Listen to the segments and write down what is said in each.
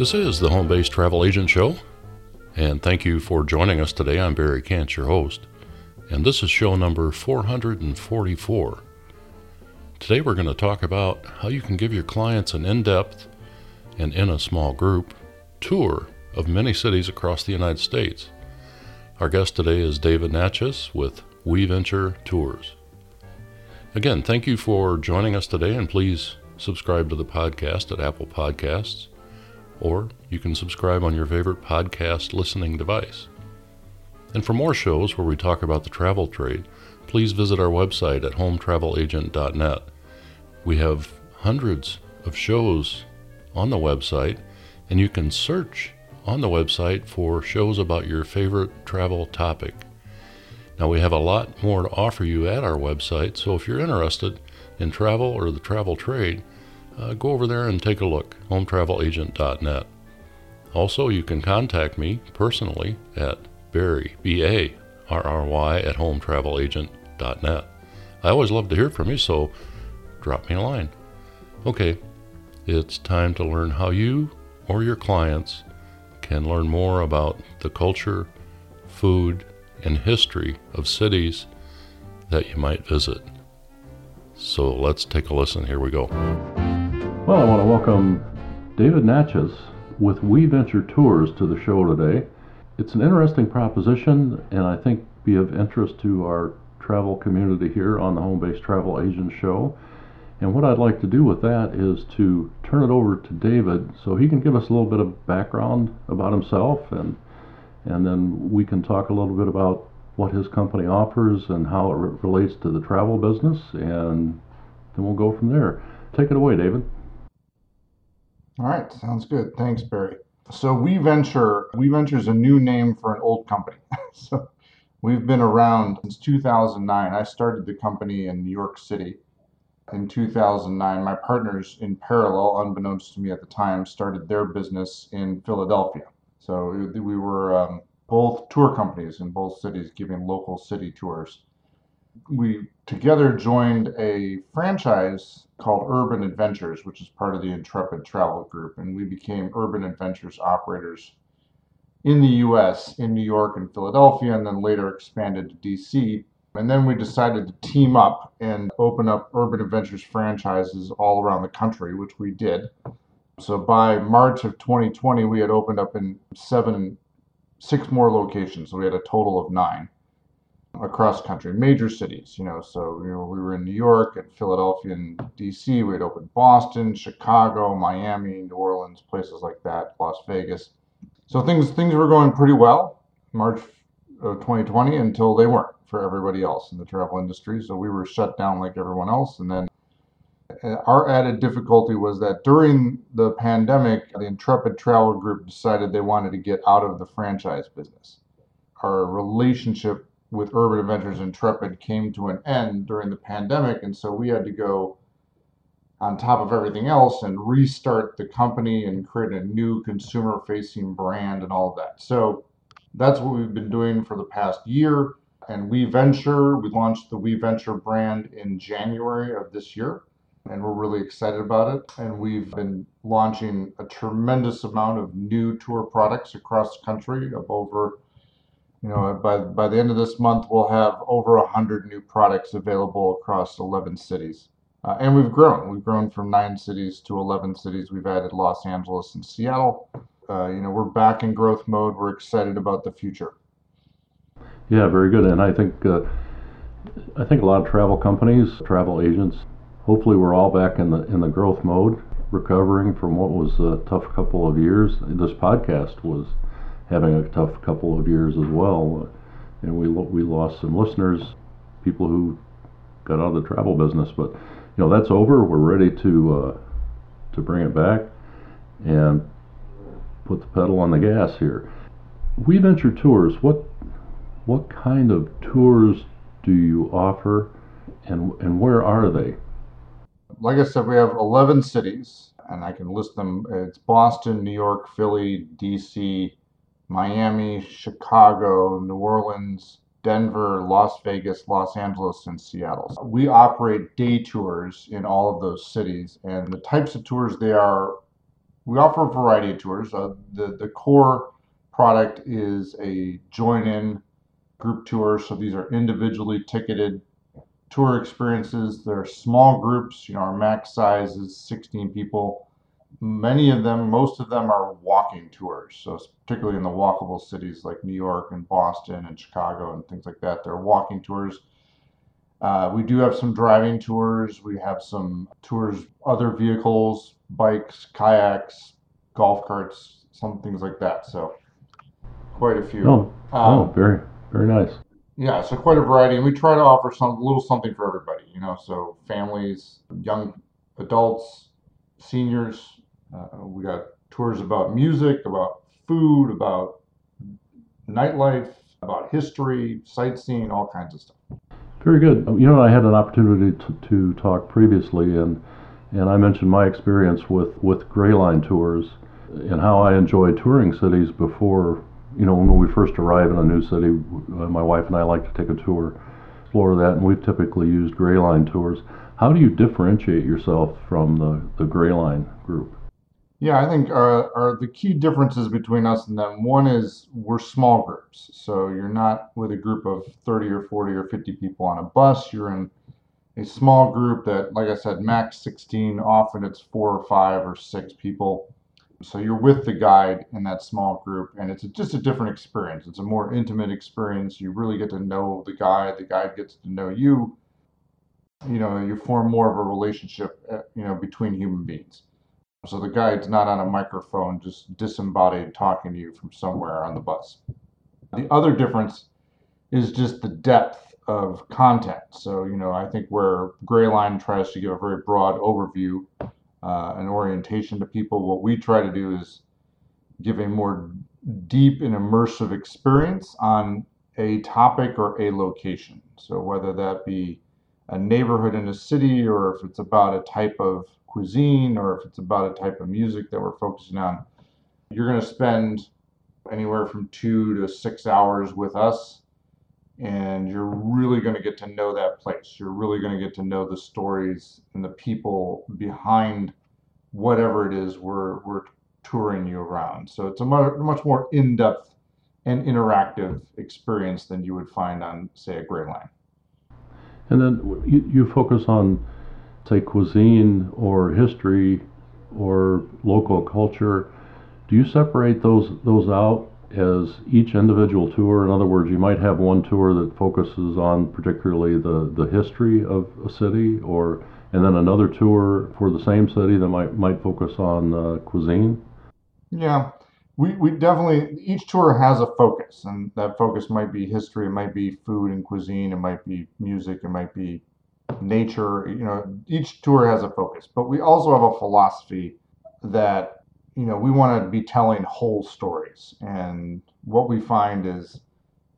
This is the Home Based Travel Agent Show, and thank you for joining us today. I'm Barry Kant, your host, and this is show number 444. Today we're going to talk about how you can give your clients an in depth and in a small group tour of many cities across the United States. Our guest today is David Natchez with We Venture Tours. Again, thank you for joining us today, and please subscribe to the podcast at Apple Podcasts, or you can subscribe on your favorite podcast listening device. And for more shows where we talk about the travel trade, please visit our website at hometravelagent.net. We have hundreds of shows on the website, and you can search on the website for shows about your favorite travel topic. Now, we have a lot more to offer you at our website, so if you're interested in travel or the travel trade, uh, go over there and take a look, hometravelagent.net. Also, you can contact me personally at Barry, B A R R Y, at hometravelagent.net. I always love to hear from you, so drop me a line. Okay, it's time to learn how you or your clients can learn more about the culture, food, and history of cities that you might visit. So let's take a listen. Here we go. Well, I want to welcome David Natchez with We Venture Tours to the show today. It's an interesting proposition, and I think be of interest to our travel community here on the Home Based Travel Agent Show. And what I'd like to do with that is to turn it over to David so he can give us a little bit of background about himself and and then we can talk a little bit about what his company offers and how it re- relates to the travel business and then we'll go from there. Take it away, David. All right, sounds good. Thanks, Barry. So We Venture, We Venture is a new name for an old company. so we've been around since 2009. I started the company in New York City in 2009. My partners, in parallel, unbeknownst to me at the time, started their business in Philadelphia. So we were um, both tour companies in both cities giving local city tours. We together joined a franchise called Urban Adventures, which is part of the Intrepid Travel Group, and we became Urban Adventures operators in the US, in New York and Philadelphia, and then later expanded to DC and then we decided to team up and open up Urban Adventures franchises all around the country, which we did. So by March of 2020, we had opened up in seven, six more locations. So we had a total of nine across country, major cities. You know, so you know we were in New York and Philadelphia and D.C. We had opened Boston, Chicago, Miami, New Orleans, places like that, Las Vegas. So things things were going pretty well. March of 2020 until they weren't for everybody else in the travel industry. So we were shut down like everyone else. And then uh, our added difficulty was that during the pandemic, the Intrepid Travel Group decided they wanted to get out of the franchise business. Our relationship with Urban Adventures Intrepid came to an end during the pandemic, and so we had to go on top of everything else and restart the company and create a new consumer facing brand and all of that. So that's what we've been doing for the past year. And We Venture, we launched the We Venture brand in January of this year, and we're really excited about it. And we've been launching a tremendous amount of new tour products across the country of over you know by by the end of this month we'll have over 100 new products available across 11 cities uh, and we've grown we've grown from 9 cities to 11 cities we've added los angeles and seattle uh, you know, we're back in growth mode. We're excited about the future. Yeah, very good. And I think uh, I think a lot of travel companies, travel agents, hopefully we're all back in the in the growth mode, recovering from what was a tough couple of years. This podcast was having a tough couple of years as well, and we we lost some listeners, people who got out of the travel business. But you know that's over. We're ready to uh, to bring it back, and put the pedal on the gas here. We Venture Tours, what what kind of tours do you offer and and where are they? Like I said, we have 11 cities and I can list them. It's Boston, New York, Philly, DC, Miami, Chicago, New Orleans, Denver, Las Vegas, Los Angeles, and Seattle. We operate day tours in all of those cities, and the types of tours they are we offer a variety of tours. Uh, the the core product is a join in group tour. So these are individually ticketed tour experiences. They're small groups. You know, our max size is 16 people. Many of them, most of them are walking tours. So particularly in the walkable cities like New York and Boston and Chicago and things like that, they're walking tours. Uh, we do have some driving tours. We have some tours, other vehicles, bikes, kayaks, golf carts, some things like that. So quite a few. Oh, um, oh very, very nice. Yeah, so quite a variety, and we try to offer some a little something for everybody. You know, so families, young adults, seniors. Uh, we got tours about music, about food, about nightlife, about history, sightseeing, all kinds of stuff. Very good. You know, I had an opportunity to, to talk previously, and and I mentioned my experience with with Gray Line tours and how I enjoy touring cities before. You know, when we first arrive in a new city, uh, my wife and I like to take a tour, explore that, and we've typically used Gray Line tours. How do you differentiate yourself from the the Gray Line group? Yeah, I think uh, are the key differences between us and them. One is we're small groups, so you're not with a group of 30 or 40 or 50 people on a bus. You're in a small group that, like I said, max 16. Often it's four or five or six people. So you're with the guide in that small group, and it's just a different experience. It's a more intimate experience. You really get to know the guide. The guide gets to know you. You know, you form more of a relationship, uh, you know, between human beings. So the guide's not on a microphone, just disembodied talking to you from somewhere on the bus. The other difference is just the depth of content. So, you know, I think where Gray Line tries to give a very broad overview uh, and orientation to people, what we try to do is give a more deep and immersive experience on a topic or a location. So, whether that be a neighborhood in a city or if it's about a type of cuisine or if it's about a type of music that we're focusing on, you're going to spend anywhere from two to six hours with us. And you're really going to get to know that place. You're really going to get to know the stories and the people behind whatever it is we're, we're touring you around. So it's a much, more in depth and interactive experience than you would find on, say, a Gray Line. And then you, you focus on say cuisine or history or local culture, do you separate those those out as each individual tour? In other words, you might have one tour that focuses on particularly the, the history of a city, or and then another tour for the same city that might might focus on uh, cuisine. Yeah, we, we definitely each tour has a focus, and that focus might be history, it might be food and cuisine, it might be music, it might be nature. You know, each tour has a focus, but we also have a philosophy that you know we want to be telling whole stories, and what we find is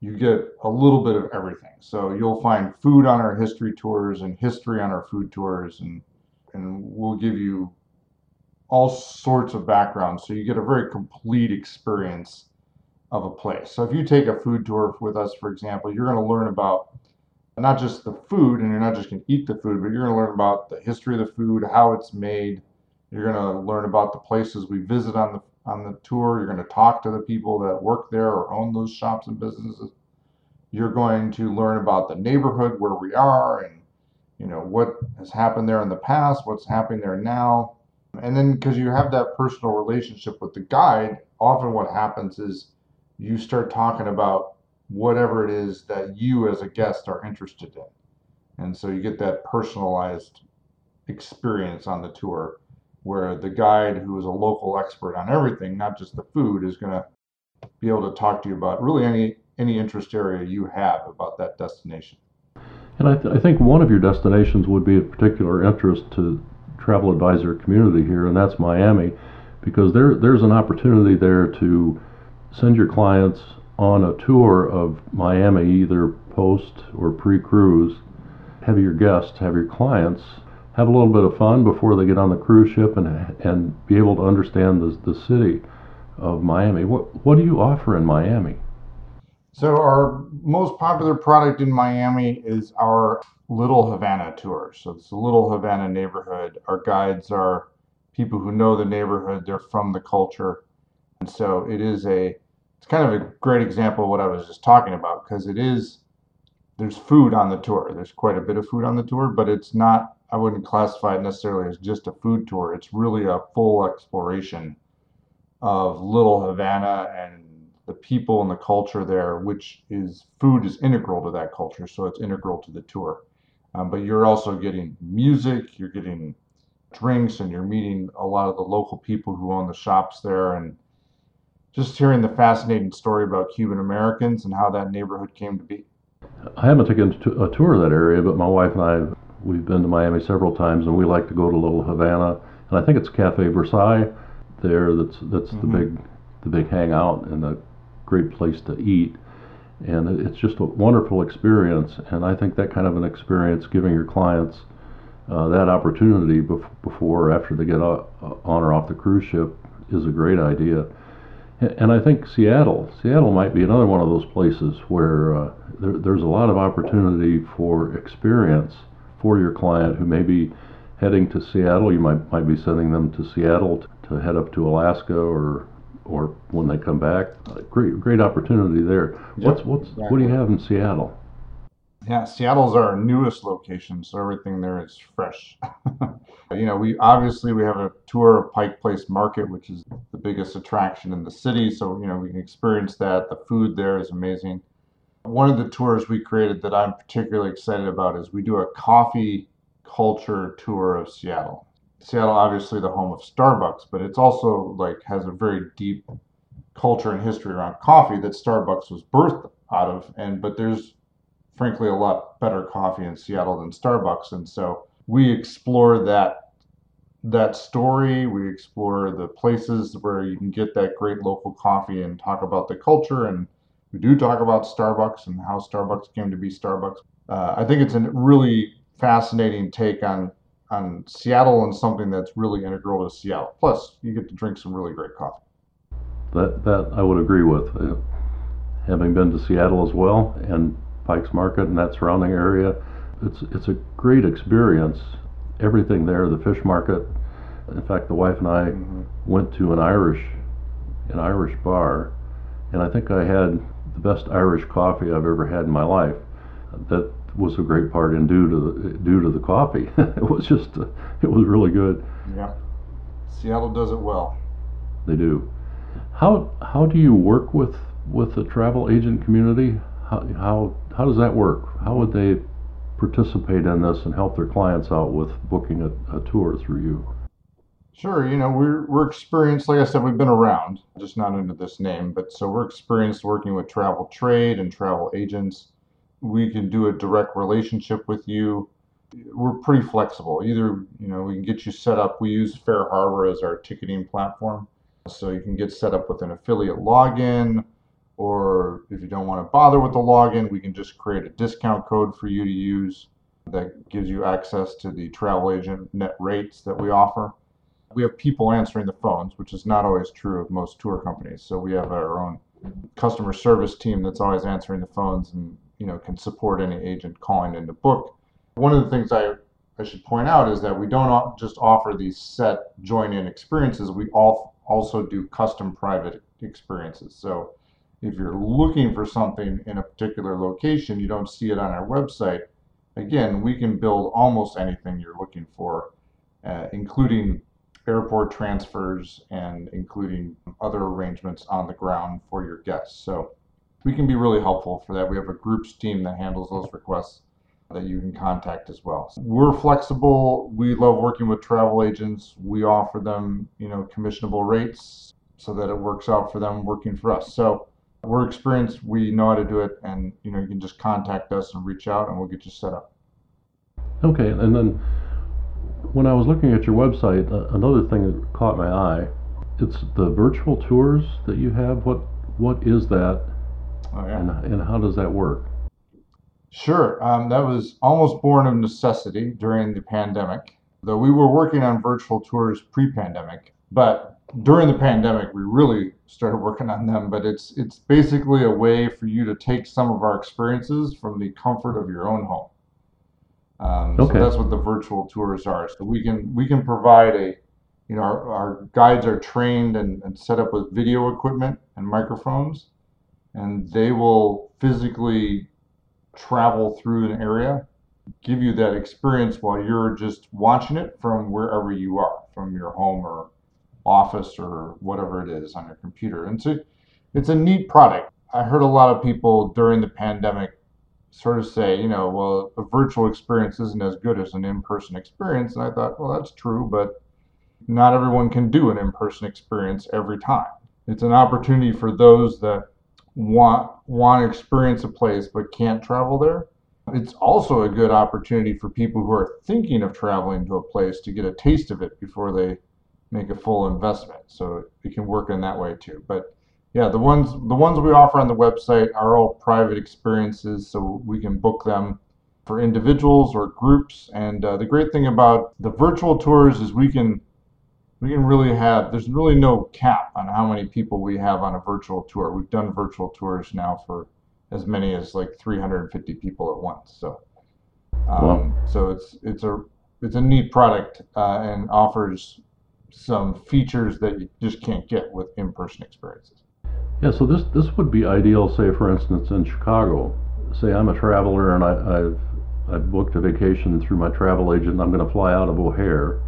you get a little bit of everything. So you'll find food on our history tours and history on our food tours, and and we'll give you all sorts of backgrounds, so you get a very complete experience of a place. So if you take a food tour with us, for example, you're going to learn about not just the food, and you're not just going to eat the food, but you're going to learn about the history of the food, how it's made. You're going to learn about the places we visit on the on the tour. You're going to talk to the people that work there or own those shops and businesses. You're going to learn about the neighborhood where we are and you know what has happened there in the past, what's happening there now. And then because you have that personal relationship with the guide, often what happens is you start talking about whatever it is that you as a guest are interested in. And so you get that personalized experience on the tour where the guide who is a local expert on everything, not just the food, is going to be able to talk to you about really any any interest area you have about that destination. And I, th- I think one of your destinations would be of particular interest to travel advisor community here, and that's Miami, because there there's an opportunity there to send your clients on a tour of Miami, either post or pre cruise, have your guests, have your clients have a little bit of fun before they get on the cruise ship and, and be able to understand the, the city of Miami. What, what do you offer in Miami? So, our most popular product in Miami is our Little Havana tour. So, it's a Little Havana neighborhood. Our guides are people who know the neighborhood, they're from the culture. And so it is a it's kind of a great example of what I was just talking about because it is there's food on the tour. There's quite a bit of food on the tour, but it's not I wouldn't classify it necessarily as just a food tour. It's really a full exploration of Little Havana and the people and the culture there, which is food is integral to that culture, so it's integral to the tour. Um, but you're also getting music, you're getting drinks, and you're meeting a lot of the local people who own the shops there, and just hearing the fascinating story about Cuban Americans and how that neighborhood came to be. I haven't taken a tour of that area, but my wife and I we've been to Miami several times, and we like to go to Little Havana, and I think it's Cafe Versailles there. That's that's mm-hmm. the big the big hangout and a great place to eat, and it's just a wonderful experience. And I think that kind of an experience, giving your clients uh, that opportunity bef- before or after they get on or off the cruise ship, is a great idea. And I think Seattle, Seattle might be another one of those places where uh, there, there's a lot of opportunity for experience for your client who may be heading to Seattle. You might might be sending them to Seattle to, to head up to Alaska or or when they come back. Uh, great great opportunity there. Yep, what's what's exactly. what do you have in Seattle? Yeah, Seattle's our newest location, so everything there is fresh. you know, we obviously we have a tour of Pike Place Market, which is the biggest attraction in the city. So you know we can experience that. The food there is amazing. One of the tours we created that I'm particularly excited about is we do a coffee culture tour of Seattle. Seattle, obviously the home of Starbucks, but it's also like has a very deep culture and history around coffee that Starbucks was birthed out of. And but there's frankly a lot better coffee in Seattle than Starbucks, and so we explore that that story. We explore the places where you can get that great local coffee and talk about the culture and we do talk about Starbucks and how Starbucks came to be Starbucks. Uh, I think it's a really fascinating take on on Seattle and something that's really integral to Seattle. Plus, you get to drink some really great coffee. That that I would agree with. Uh, having been to Seattle as well and Pikes Market and that surrounding area, it's it's a great experience. Everything there, the fish market. In fact, the wife and I mm-hmm. went to an Irish an Irish bar, and I think I had the best Irish coffee I've ever had in my life. That was a great part and due to the, due to the coffee. it was just uh, it was really good. Yeah, Seattle does it well. They do. How how do you work with with the travel agent community? How how how does that work? How would they participate in this and help their clients out with booking a, a tour through you? Sure, you know, we're we're experienced, like I said, we've been around, just not under this name, but so we're experienced working with travel trade and travel agents. We can do a direct relationship with you. We're pretty flexible. Either, you know, we can get you set up. We use FareHarbor as our ticketing platform. So you can get set up with an affiliate login, or if you don't want to bother with the login, we can just create a discount code for you to use that gives you access to the travel agent net rates that we offer we have people answering the phones, which is not always true of most tour companies. So we have our own customer service team that's always answering the phones and you know can support any agent calling in to book. One of the things I I should point out is that we don't just offer these set join-in experiences. We all also do custom private experiences. So if you're looking for something in a particular location, you don't see it on our website. Again, we can build almost anything you're looking for, uh, including airport transfers and including other arrangements on the ground for your guests. So we can be really helpful for that. We have a groups team that handles those requests that you can contact as well. We're flexible. We love working with travel agents. We offer them, you know, commissionable rates so that it works out for them working for us. So we're experienced. We know how to do it, and you know, you can just contact us and reach out, and we'll get you set up. Okay, and then when I was looking at your website, uh, another thing that caught my eye, it's the virtual tours that you have. What what is that, oh, yeah. and, and how does that work? Sure, um, that was almost born of necessity during the pandemic. Though we were working on virtual tours pre-pandemic, but during the pandemic we really started working on them. But it's it's basically a way for you to take some of our experiences from the comfort of your own home. Um, okay. So that's what the virtual tours are. So we can we can provide a you know, our, our guides are trained and, and set up with video equipment and microphones, and they will physically travel through an area, give you that experience while you're just watching it from wherever you are, from your home or office or whatever it is on your computer. And so it's a neat product. I heard a lot of people during the pandemic sort of say, you know, well, a virtual experience isn't as good as an in person experience. And I thought, well, that's true, but not everyone can do an in person experience every time. It's an opportunity for those that want want to experience a place but can't travel there. It's also a good opportunity for people who are thinking of traveling to a place to get a taste of it before they make a full investment. So it can work in that way too. But yeah, the ones the ones we offer on the website are all private experiences, so we can book them for individuals or groups. And uh, the great thing about the virtual tours is we can we can really have there's really no cap on how many people we have on a virtual tour. We've done virtual tours now for as many as like 350 people at once. So um, wow. so it's it's a it's a neat product uh, and offers some features that you just can't get with in-person experiences. Yeah, so this this would be ideal, say for instance in Chicago. Say I'm a traveler and I, I've I've booked a vacation through my travel agent. I'm going to fly out of O'Hare.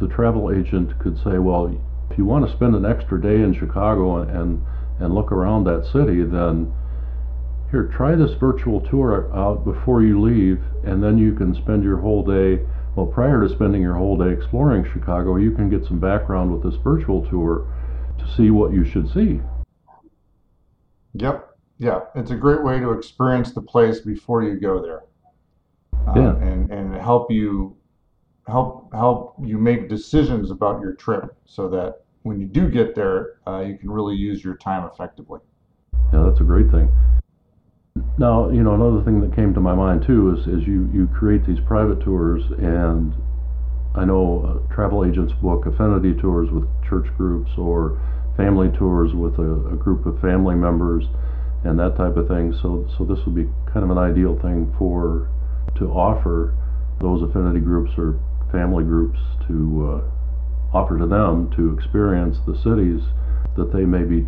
The travel agent could say, well, if you want to spend an extra day in Chicago and and look around that city, then here try this virtual tour out before you leave, and then you can spend your whole day. Well, prior to spending your whole day exploring Chicago, you can get some background with this virtual tour to see what you should see. Yep. Yeah. It's a great way to experience the place before you go there. Uh, yeah. and, and help you help help you make decisions about your trip so that when you do get there, uh, you can really use your time effectively. Yeah, that's a great thing. Now, you know, another thing that came to my mind too is, is you, you create these private tours, and I know uh, travel agents book affinity tours with church groups or family tours with a, a, group of family members and that type of thing. So, so this would be kind of an ideal thing for to offer those affinity groups or family groups to uh, offer to them to experience the cities that they may be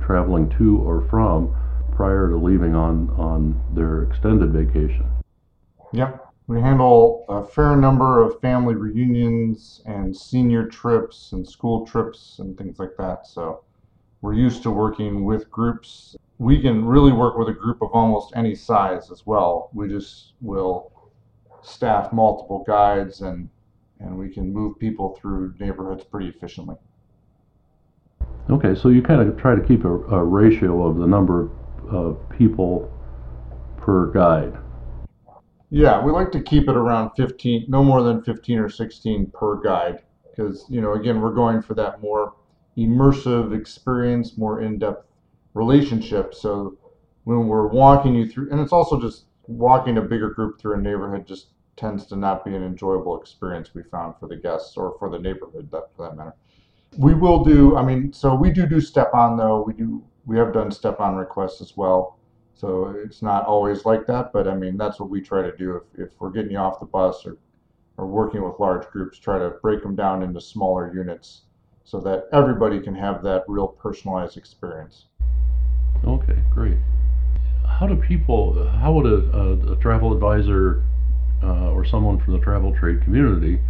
traveling to or from prior to leaving on on their extended vacation. Yep. We handle a fair number of family reunions and senior trips and school trips and things like that. So we're used to working with groups. We can really work with a group of almost any size as well. We just will staff multiple guides and and we can move people through neighborhoods pretty efficiently. Okay, so you kind of try to keep a, a ratio of the number of people per guide. Yeah, we like to keep it around 15, no more than 15 or 16 per guide. Because, you know, again, we're going for that more immersive experience, more in depth relationship. So when we're walking you through, and it's also just walking a bigger group through a neighborhood just tends to not be an enjoyable experience we found for the guests or for the neighborhood that, for that matter. We will do, I mean, so we do do step on though. We do, we have done step on requests as well. So it's not always like that, but I mean, that's what we try to do. If, if we're getting you off the bus or, or working with large groups, try to break them down into smaller units so that everybody can have that real personalized experience. Okay, great. How do people, how would a, a, a travel advisor uh, or someone from the travel trade community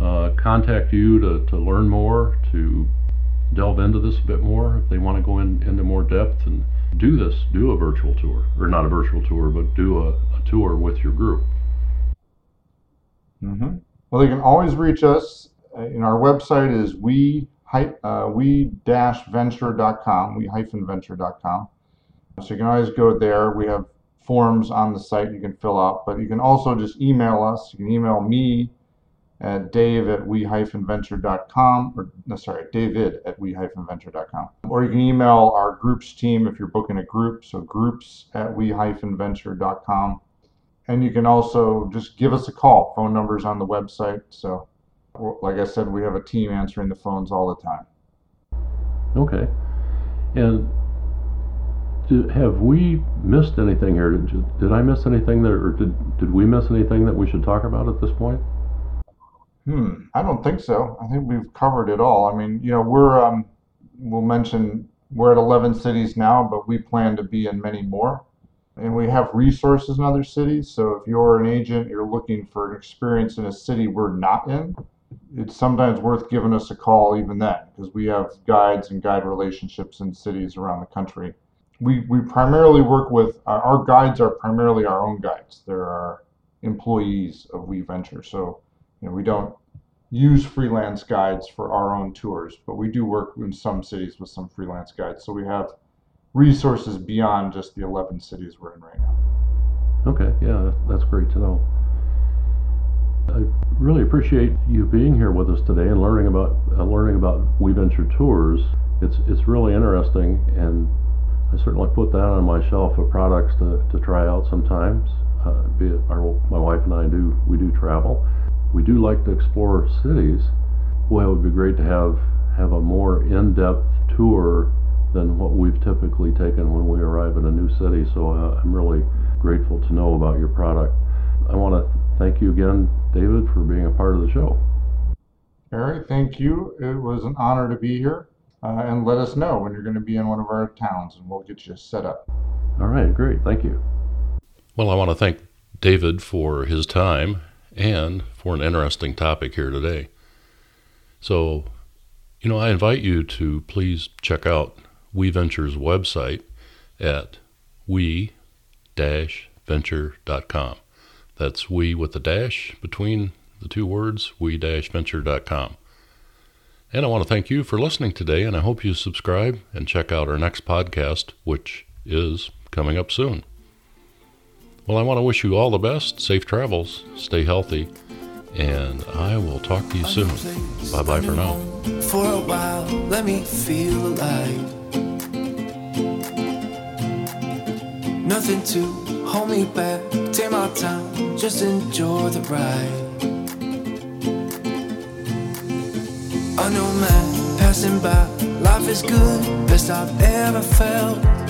uh, contact you to, to learn more, to delve into this a bit more if they want to go in, into more depth and do this, do a virtual tour, or not a virtual tour, but do a, a tour with your group? Mm-hmm. Well, they can always reach us. In our website is we uh, we dash venture.com, we hyphen venture.com. So you can always go there. We have forms on the site you can fill out, but you can also just email us. You can email me at dave at we-venture.com or no, sorry david at we-venture.com or you can email our groups team if you're booking a group so groups at we-venture.com and you can also just give us a call. Phone numbers on the website so like i said we have a team answering the phones all the time. Okay. And did, have we missed anything here? Did, did i miss anything there or did, did we miss anything that we should talk about at this point Hmm, I don't think so. I think we've covered it all. I mean, you know, we're um, we'll mention we're at 11 cities now, but we plan to be in many more. And we have resources in other cities. So if you're an agent, you're looking for an experience in a city we're not in, it's sometimes worth giving us a call even then because we have guides and guide relationships in cities around the country. We, we primarily work with our guides are primarily our own guides. They're our employees of We Venture. So know, we don't use freelance guides for our own tours, but we do work in some cities with some freelance guides. So we have resources beyond just the 11 cities we're in right now. Okay, yeah, that's great to know. I really appreciate you being here with us today and learning about uh, learning about We Venture Tours. It's it's really interesting, and I certainly put that on my shelf of products to, to try out sometimes. Uh, be it our, my wife and I do we do travel, we do like to explore cities. Boy, it would be great to have have a more in-depth tour than what we've typically taken when we arrive in a new city. So uh, I'm really grateful to know about your product. I want to thank you again, David, for being a part of the show. Barry, thank you. It was an honor to be here. Uh, and let us know when you're going to be in one of our towns and we'll get you set up. All right, great. Thank you. Well, I want to thank David for his time and for an interesting topic here today. So, you know, I invite you to please check out WeVenture's website at we-venture.com. That's we with a dash between the two words, we-venture.com. And I want to thank you for listening today, and I hope you subscribe and check out our next podcast, which is coming up soon. Well, I want to wish you all the best, safe travels, stay healthy, and I will talk to you soon. Bye bye for now. For a while, let me feel alive. Nothing to hold me back, take my time, just enjoy the ride. I know man passing by, life is good, best I've ever felt.